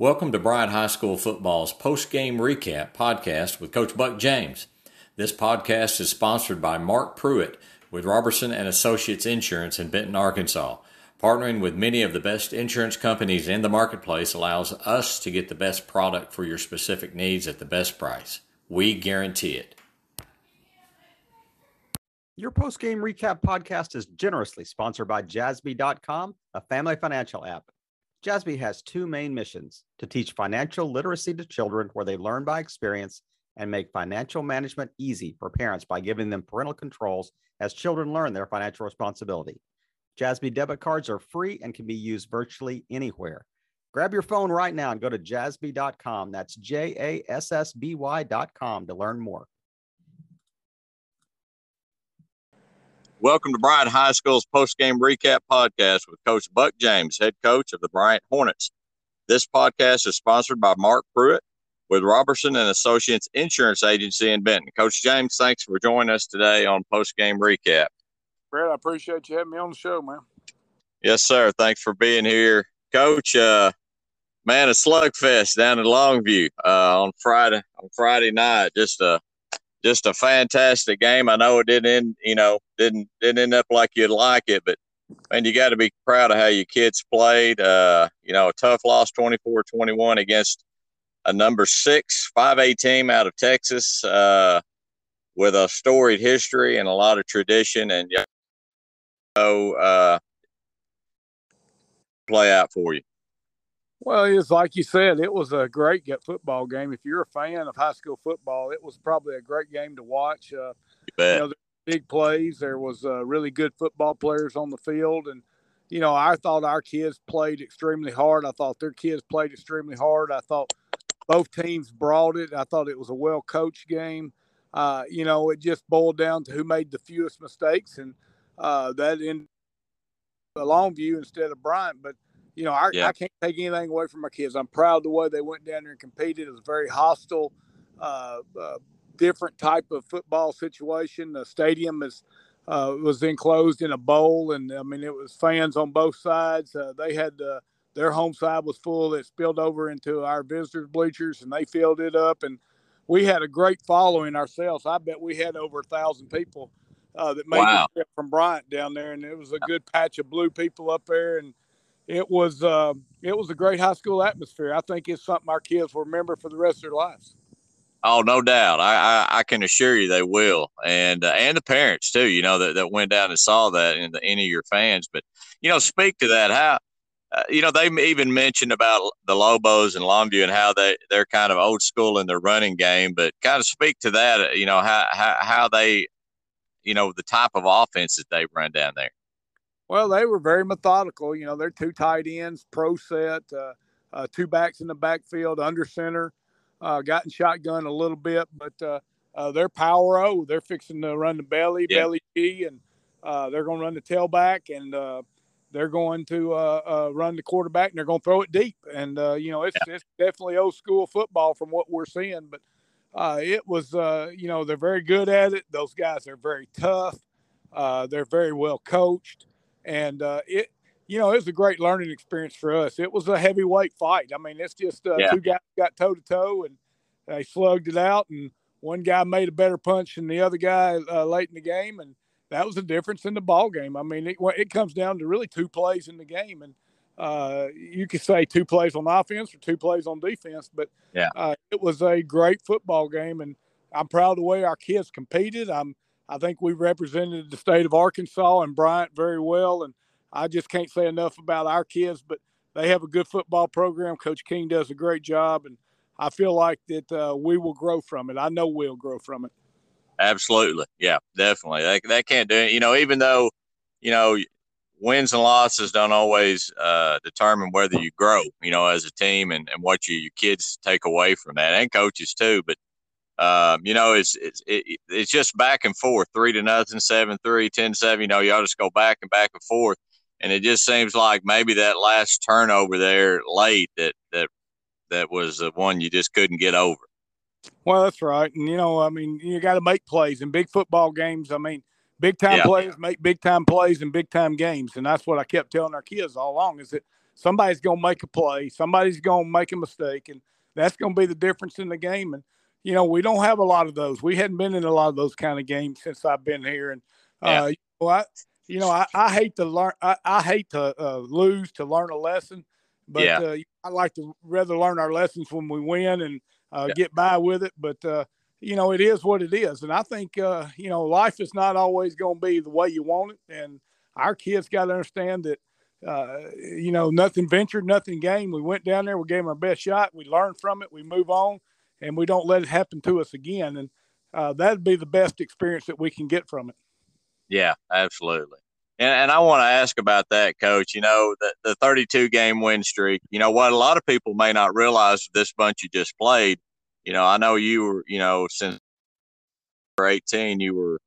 Welcome to Bryant High School football's post-game recap podcast with Coach Buck James. This podcast is sponsored by Mark Pruitt with Robertson and Associates Insurance in Benton, Arkansas. Partnering with many of the best insurance companies in the marketplace allows us to get the best product for your specific needs at the best price. We guarantee it. Your post game recap podcast is generously sponsored by Jassby.com, a family financial app. Jassby has two main missions to teach financial literacy to children where they learn by experience and make financial management easy for parents by giving them parental controls as children learn their financial responsibility. Jassby debit cards are free and can be used virtually anywhere. Grab your phone right now and go to jassby.com. That's J A S S B Y.com to learn more. Welcome to Bryant High School's post-game recap podcast with Coach Buck James, head coach of the Bryant Hornets. This podcast is sponsored by Mark Pruitt with Robertson and Associates Insurance Agency in Benton. Coach James, thanks for joining us today on post-game recap. Brad, I appreciate you having me on the show, man. Yes, sir. Thanks for being here, Coach. Uh, man, a slugfest down in Longview uh, on Friday on Friday night. Just a just a fantastic game. I know it didn't end, you know didn't didn't end up like you'd like it, but man, you got to be proud of how your kids played. Uh, you know, a tough loss, 24-21 against a number six 5A team out of Texas uh, with a storied history and a lot of tradition. And so uh, play out for you? Well, it's like you said, it was a great football game. If you're a fan of high school football, it was probably a great game to watch. Uh, you bet. You know, big plays. There was uh, really good football players on the field, and you know, I thought our kids played extremely hard. I thought their kids played extremely hard. I thought both teams brought it. I thought it was a well coached game. Uh, you know, it just boiled down to who made the fewest mistakes, and uh, that in Longview instead of Bryant. But you know, I, yeah. I, can't take anything away from my kids. I'm proud of the way they went down there and competed. It was a very hostile, uh, uh, different type of football situation. The stadium is uh, was enclosed in a bowl, and I mean, it was fans on both sides. Uh, they had their home side was full. It spilled over into our visitors' bleachers, and they filled it up. And we had a great following ourselves. I bet we had over a thousand people uh, that made wow. the trip from Bryant down there, and it was a good patch of blue people up there, and it was uh, it was a great high school atmosphere. I think it's something our kids will remember for the rest of their lives. Oh, no doubt. I, I, I can assure you they will, and uh, and the parents too. You know that, that went down and saw that, and the, any of your fans. But you know, speak to that. How uh, you know they even mentioned about the Lobos and Longview and how they they're kind of old school in their running game. But kind of speak to that. Uh, you know how how, how they you know, the type of offense that they run down there? Well, they were very methodical. You know, they're two tight ends, pro set, uh, uh, two backs in the backfield, under center, uh, got in shotgun a little bit, but uh, uh, they're power O. They're fixing to run the belly, yeah. belly G, and uh, they're going to run the tailback, and they're going to run the quarterback, and they're going to throw it deep. And you know, it's, yeah. it's definitely old school football from what we're seeing, but uh, it was, uh, you know, they're very good at it. Those guys are very tough. Uh, they're very well coached, and uh, it, you know, it was a great learning experience for us. It was a heavyweight fight. I mean, it's just uh, yeah. two guys got toe to toe, and they slugged it out. And one guy made a better punch than the other guy uh, late in the game, and that was the difference in the ball game. I mean, it, it comes down to really two plays in the game, and uh, you could say two plays on offense or two plays on defense, but yeah, uh, it was a great football game, and I'm proud of the way our kids competed. I'm I think we represented the state of Arkansas and Bryant very well, and I just can't say enough about our kids. But they have a good football program. Coach King does a great job, and I feel like that uh, we will grow from it. I know we'll grow from it. Absolutely, yeah, definitely. That that can't do it. You know, even though you know wins and losses don't always uh, determine whether you grow, you know, as a team and, and what you, your kids take away from that and coaches too. But, um, you know, it's, it's, it, it's just back and forth, three to nothing, seven, three, 10, seven, you know, y'all just go back and back and forth. And it just seems like maybe that last turnover there late that, that, that was the one you just couldn't get over. Well, that's right. And, you know, I mean, you got to make plays in big football games. I mean, Big time yeah. players make big time plays in big time games, and that's what I kept telling our kids all along. Is that somebody's going to make a play, somebody's going to make a mistake, and that's going to be the difference in the game. And you know, we don't have a lot of those. We hadn't been in a lot of those kind of games since I've been here, and uh, you know, I, you know, I, I hate to learn, I, I hate to uh, lose to learn a lesson, but yeah. uh, I like to rather learn our lessons when we win and uh, yeah. get by with it. But uh, you know, it is what it is, and I think uh, you know, life is not always going to be the way you want it, and our kids got to understand that. you know, nothing ventured, nothing gained. We went down there, we gave them our best shot, we learned from it, we move on, and we don't let it happen to us again. And uh, that'd be the best experience that we can get from it. Yeah, absolutely. And, and I want to ask about that, Coach. You know, the, the 32 game win streak, you know, what a lot of people may not realize this bunch you just played, you know, I know you were, you know, since 18, you were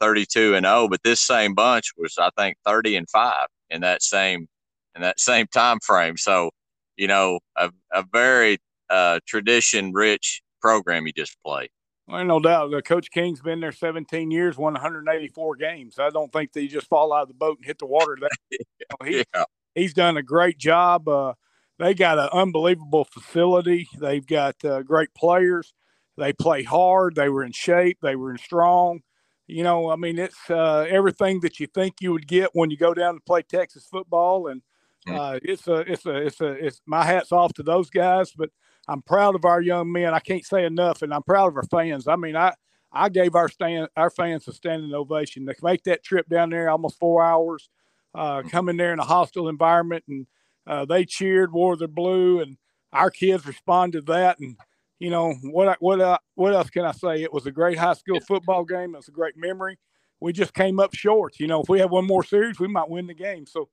32 and 0, but this same bunch was, I think, 30 and 5 in that same in that same time frame. So, you know, a, a very uh, tradition rich program you just played. Well, no doubt. Coach King's been there 17 years, won 184 games. I don't think that he just fall out of the boat and hit the water. That you know, he, yeah. he's done a great job. Uh, they got an unbelievable facility. They've got uh, great players. They play hard. They were in shape. They were in strong. You know, I mean, it's uh, everything that you think you would get when you go down to play Texas football, and mm. uh, it's a, it's a, it's a, it's my hats off to those guys. But I'm proud of our young men. I can't say enough, and I'm proud of our fans. I mean, I I gave our stand our fans a standing ovation. They make that trip down there almost four hours, uh, come in there in a hostile environment, and uh, they cheered, wore their blue, and our kids responded to that. And you know what? What? Uh, what else can I say? It was a great high school football game. It was a great memory. We just came up short. You know, if we had one more series, we might win the game. So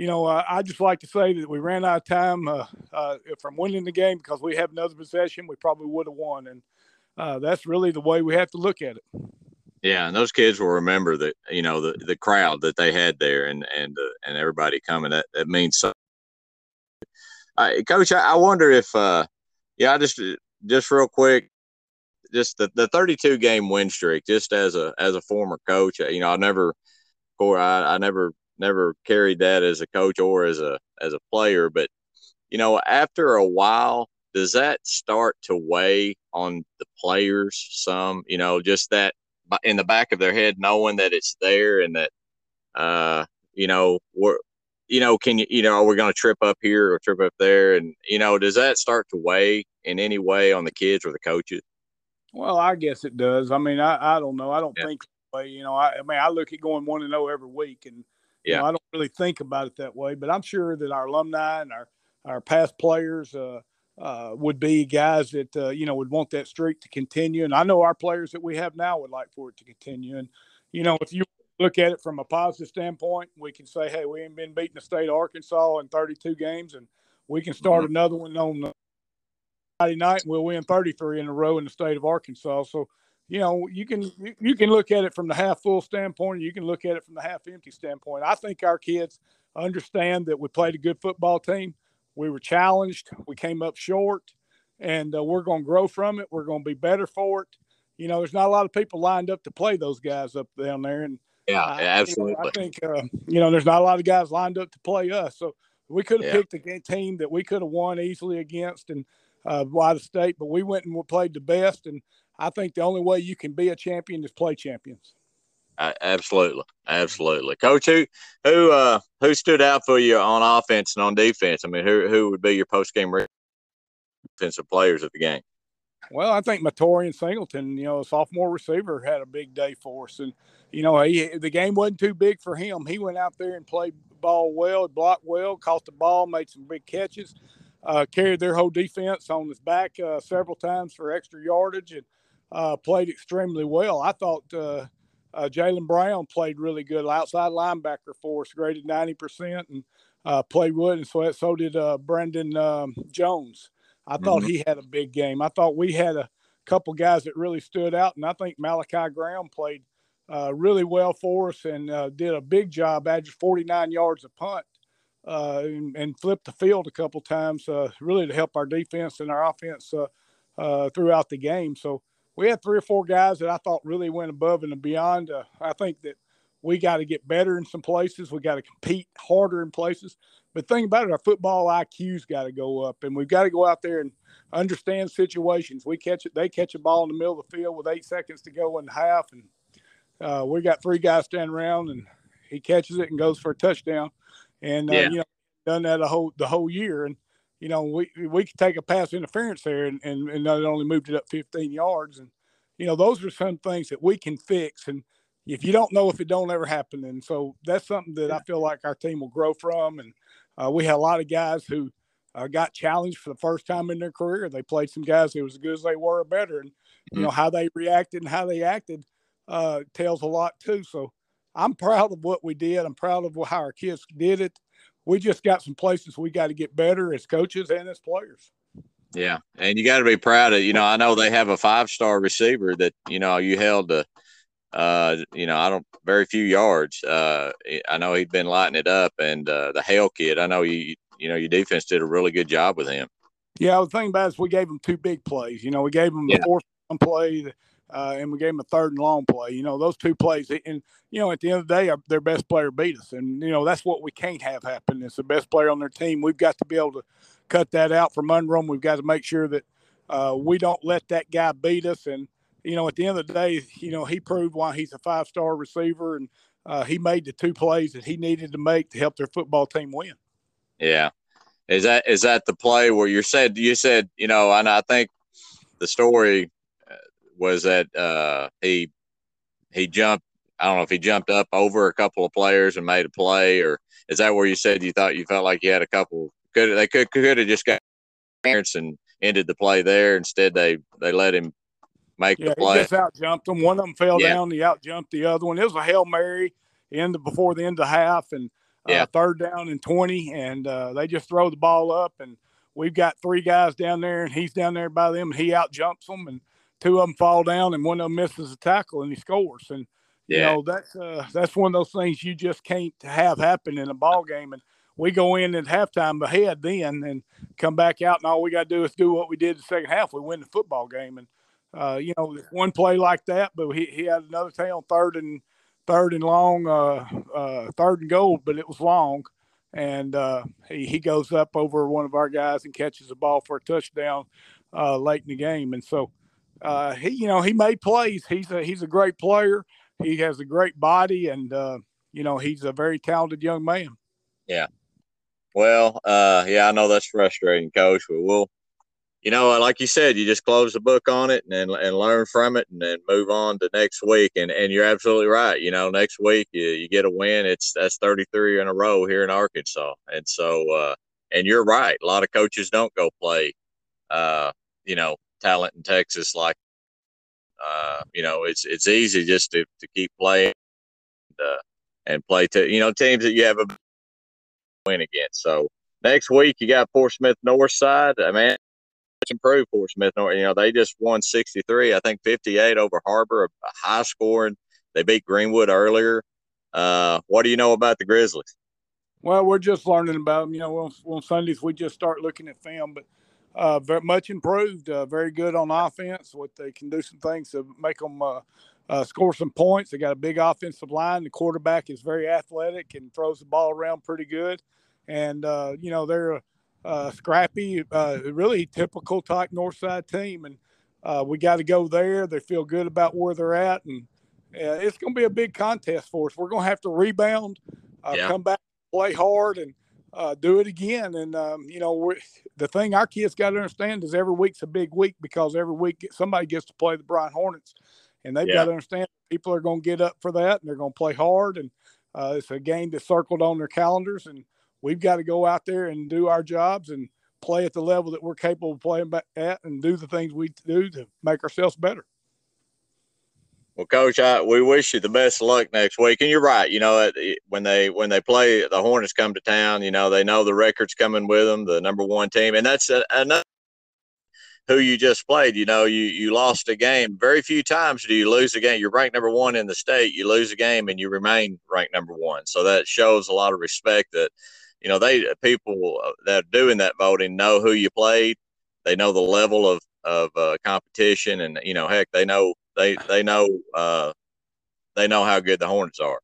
you know, uh, I just like to say that we ran out of time uh, uh, from winning the game because we have another possession. We probably would have won, and uh, that's really the way we have to look at it. Yeah, and those kids will remember that you know the the crowd that they had there, and and uh, and everybody coming. That that means something. Coach, I, I, wonder if, uh, yeah, just just real quick, just the, the 32 game win streak. Just as a as a former coach, you know, I never, I, I never never carried that as a coach or as a as a player. But you know, after a while, does that start to weigh on the players some? You know, just that in the back of their head, knowing that it's there and that, uh, you know, we're, you know, can you, you know, are we going to trip up here or trip up there? And, you know, does that start to weigh in any way on the kids or the coaches? Well, I guess it does. I mean, I, I don't know. I don't yeah. think, you know, I, I mean, I look at going one to zero every week and, yeah. You know, I don't really think about it that way, but I'm sure that our alumni and our our past players uh, uh, would be guys that uh, you know would want that streak to continue, and I know our players that we have now would like for it to continue. And you know, if you look at it from a positive standpoint, we can say, hey, we ain't been beating the state of Arkansas in 32 games, and we can start mm-hmm. another one on Friday night, and we'll win 33 in a row in the state of Arkansas. So you know, you can you can look at it from the half full standpoint, you can look at it from the half empty standpoint. I think our kids understand that we played a good football team. We were challenged, we came up short, and uh, we're going to grow from it. We're going to be better for it. You know, there's not a lot of people lined up to play those guys up down there, and yeah, I, absolutely. I think uh, you know there's not a lot of guys lined up to play us, so we could have yeah. picked a team that we could have won easily against and uh, by the state, but we went and we played the best and I think the only way you can be a champion is play champions. Uh, absolutely, absolutely, Coach. Who who uh, who stood out for you on offense and on defense? I mean, who who would be your post game defensive players of the game? Well, I think Matorian Singleton, you know, a sophomore receiver, had a big day for us, and you know, he the game wasn't too big for him. He went out there and played ball well, blocked well, caught the ball, made some big catches, uh, carried their whole defense on his back uh, several times for extra yardage, and uh, played extremely well. I thought uh, uh, Jalen Brown played really good, outside linebacker for us, graded 90%, and uh, played good. And so, so did uh, Brendan um, Jones. I thought mm-hmm. he had a big game. I thought we had a couple guys that really stood out, and I think Malachi Graham played uh, really well for us and did a big job, averaged 49 yards a punt. Uh, and, and, flipped the field a couple times, uh, really to help our defense and our offense uh, throughout the game. So we had three or four guys that I thought really went above and beyond. Uh, I think that we got to get better in some places. We got to compete harder in places. But think about it, our football IQ's got to go up, and we've got to go out there and understand situations. We catch it; they catch a ball in the middle of the field with eight seconds to go in half, and uh, we got three guys standing around, and he catches it and goes for a touchdown. And uh, yeah. you know, done that the whole the whole year, and you know, we we could take a pass interference there, and and, and it only moved it up 15 yards, and you know, those are some things that we can fix. And if you don't know if it don't ever happen and so that's something that i feel like our team will grow from. And uh, we had a lot of guys who uh, got challenged for the first time in their career. They played some guys who was as good as they were or better. And you mm-hmm. know how they reacted and how they acted uh, tells a lot too. So i'm proud of what we did. I'm proud of how our kids did it we just got some places we got to get better as coaches and as players yeah and you got to be proud of you know i know they have a five star receiver that you know you held to uh, you know, I don't very few yards. Uh, I know he'd been lighting it up, and uh, the Hale kid, I know you, you know, your defense did a really good job with him. Yeah, the thing about it is we gave him two big plays. You know, we gave him yeah. the fourth play, uh, and we gave him a third and long play. You know, those two plays, and you know, at the end of the day, our, their best player beat us, and you know that's what we can't have happen. It's the best player on their team. We've got to be able to cut that out from under them. We've got to make sure that uh, we don't let that guy beat us, and you know, at the end of the day, you know, he proved why he's a five star receiver and uh, he made the two plays that he needed to make to help their football team win. Yeah. Is that is that the play where you said you said you know and I think the story uh, was that uh, he he jumped I don't know if he jumped up over a couple of players and made a play or is that where you said you thought you felt like you had a couple could they could could have just got parents and ended the play there instead they they let him make yeah, the play. He just out jumped them. One of them fell yeah. down. He out jumped the other one. It was a hail mary in the before the end of the half, and uh, yeah. third down and twenty, and uh, they just throw the ball up, and we've got three guys down there, and he's down there by them, and he out jumps them, and two of them fall down, and one of them misses a tackle, and he scores, and yeah. you know that's uh, that's one of those things you just can't have happen in a ball game, and we go in at halftime ahead then and come back out and all we got to do is do what we did in the second half. We win the football game. And uh, you know, one play like that, but he, he had another play on third and third and long, uh, uh, third and goal, but it was long. And uh, he, he goes up over one of our guys and catches the ball for a touchdown uh, late in the game. And so uh, he, you know, he made plays. He's a, he's a great player. He has a great body, and you know, he's a very talented young man. Yeah. Well, yeah, I know that's frustrating, Coach, but we'll you know, like you said, you just close the book on it and and, and learn from it and then move on to next week. And and you're absolutely right. You know, next week you, you get a win. It's that's 33 in a row here in Arkansas. And so, uh, and you're right. A lot of coaches don't go play, uh, you know, talent in Texas like, uh, you know, it's it's easy just to, to keep playing and, uh, and play to you know teams that you have a win against. So next week you got Fort Smith North Side. I mean it's improved Fort Smith. North. You know, they just won 63, I think 58 over Har-Ber, a high scoring. They beat Greenwood earlier. Uh, what do you know about the Grizzlies? Well, we're just learning about them. You know, on, on Sundays we just start looking at film, but uh, very much improved. Uh, very good on offense. What they can do some things to make them uh, uh, score some points. They got a big offensive line. The quarterback is very athletic and throws the ball around pretty good. And uh, you know they're uh, scrappy, uh, really typical type Northside team, and uh, we got to go there. They feel good about where they're at, and it's going to be a big contest for us. We're going to have to rebound, uh, yeah. come back, play hard, and uh, do it again. And um, you know, the thing our kids got to understand is every week's a big week because every week somebody gets to play the Bryant Hornets, and they've yeah. got to understand people are going to get up for that, and they're going to play hard, and uh, it's a game that's circled on their calendars, and we've got to go out there and do our jobs and play at the level that we're capable of playing at and do the things we do to make ourselves better. Well, Coach, I, we wish you the best of luck next week. And you're right. You know, when they when they play, the Hornets come to town. You know, they know the record's coming with them, the number one team, and that's uh, another who you just played. You know, you you lost a game. Very few times do you lose a game. You're ranked number one in the state. You lose a game and you remain ranked number one. So that shows a lot of respect that you know, they uh, people uh, that are doing that voting know who you played. They know the level of of uh, competition, and you know, heck, they know they they know uh, they know how good the Hornets are.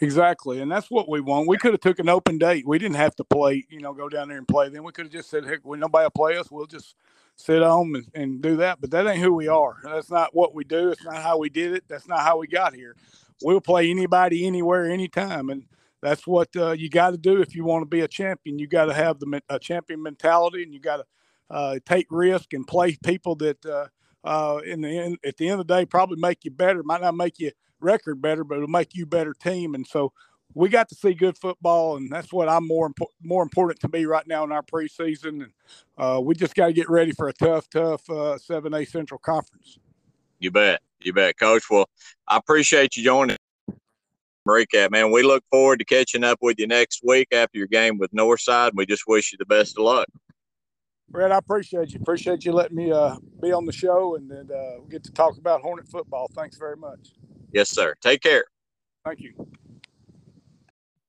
Exactly, and that's what we want. We could have took an open date. We didn't have to play, you know, go down there and play. Then we could have just said, "Heck, when nobody will play us, we'll just sit home and, and do that." But that ain't who we are. That's not what we do. It's not how we did it. That's not how we got here. We'll play anybody, anywhere, anytime, and that's what uh, you got to do if you want to be a champion. You got to have the a champion mentality, and you got to uh, take risk and play people that, uh, in the end, at the end of the day, probably make you better. Might not make you record better, but it'll make you better team. And so we got to see good football, and that's what I'm more impo- more important to me right now in our preseason. And uh, we just got to get ready for a tough, tough uh, seven A Central Conference. You bet, you bet, Coach. Well, I appreciate you joining. Recap, man. We look forward to catching up with you next week after your game with Northside. We just wish you the best of luck. Brett, I appreciate you. Appreciate you letting me uh, be on the show and then uh, get to talk about Hornet football. Thanks very much. Yes, sir. Take care. Thank you.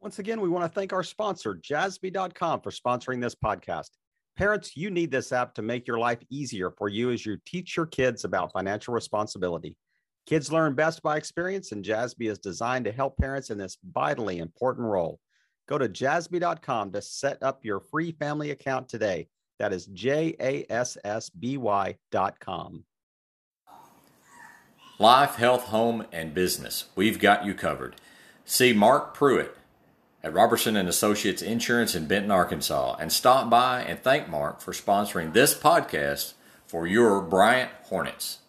Once again, we want to thank our sponsor, jassby.com, for sponsoring this podcast. Parents, you need this app to make your life easier for you as you teach your kids about financial responsibility. Kids learn best by experience, and Jassby is designed to help parents in this vitally important role. Go to jassby.com to set up your free family account today. That is J A S S B Y.com. Life, health, home, and business. We've got you covered. See Mark Pruitt at Robertson and Associates Insurance in Benton, Arkansas, and stop by and thank Mark for sponsoring this podcast for your Bryant Hornets.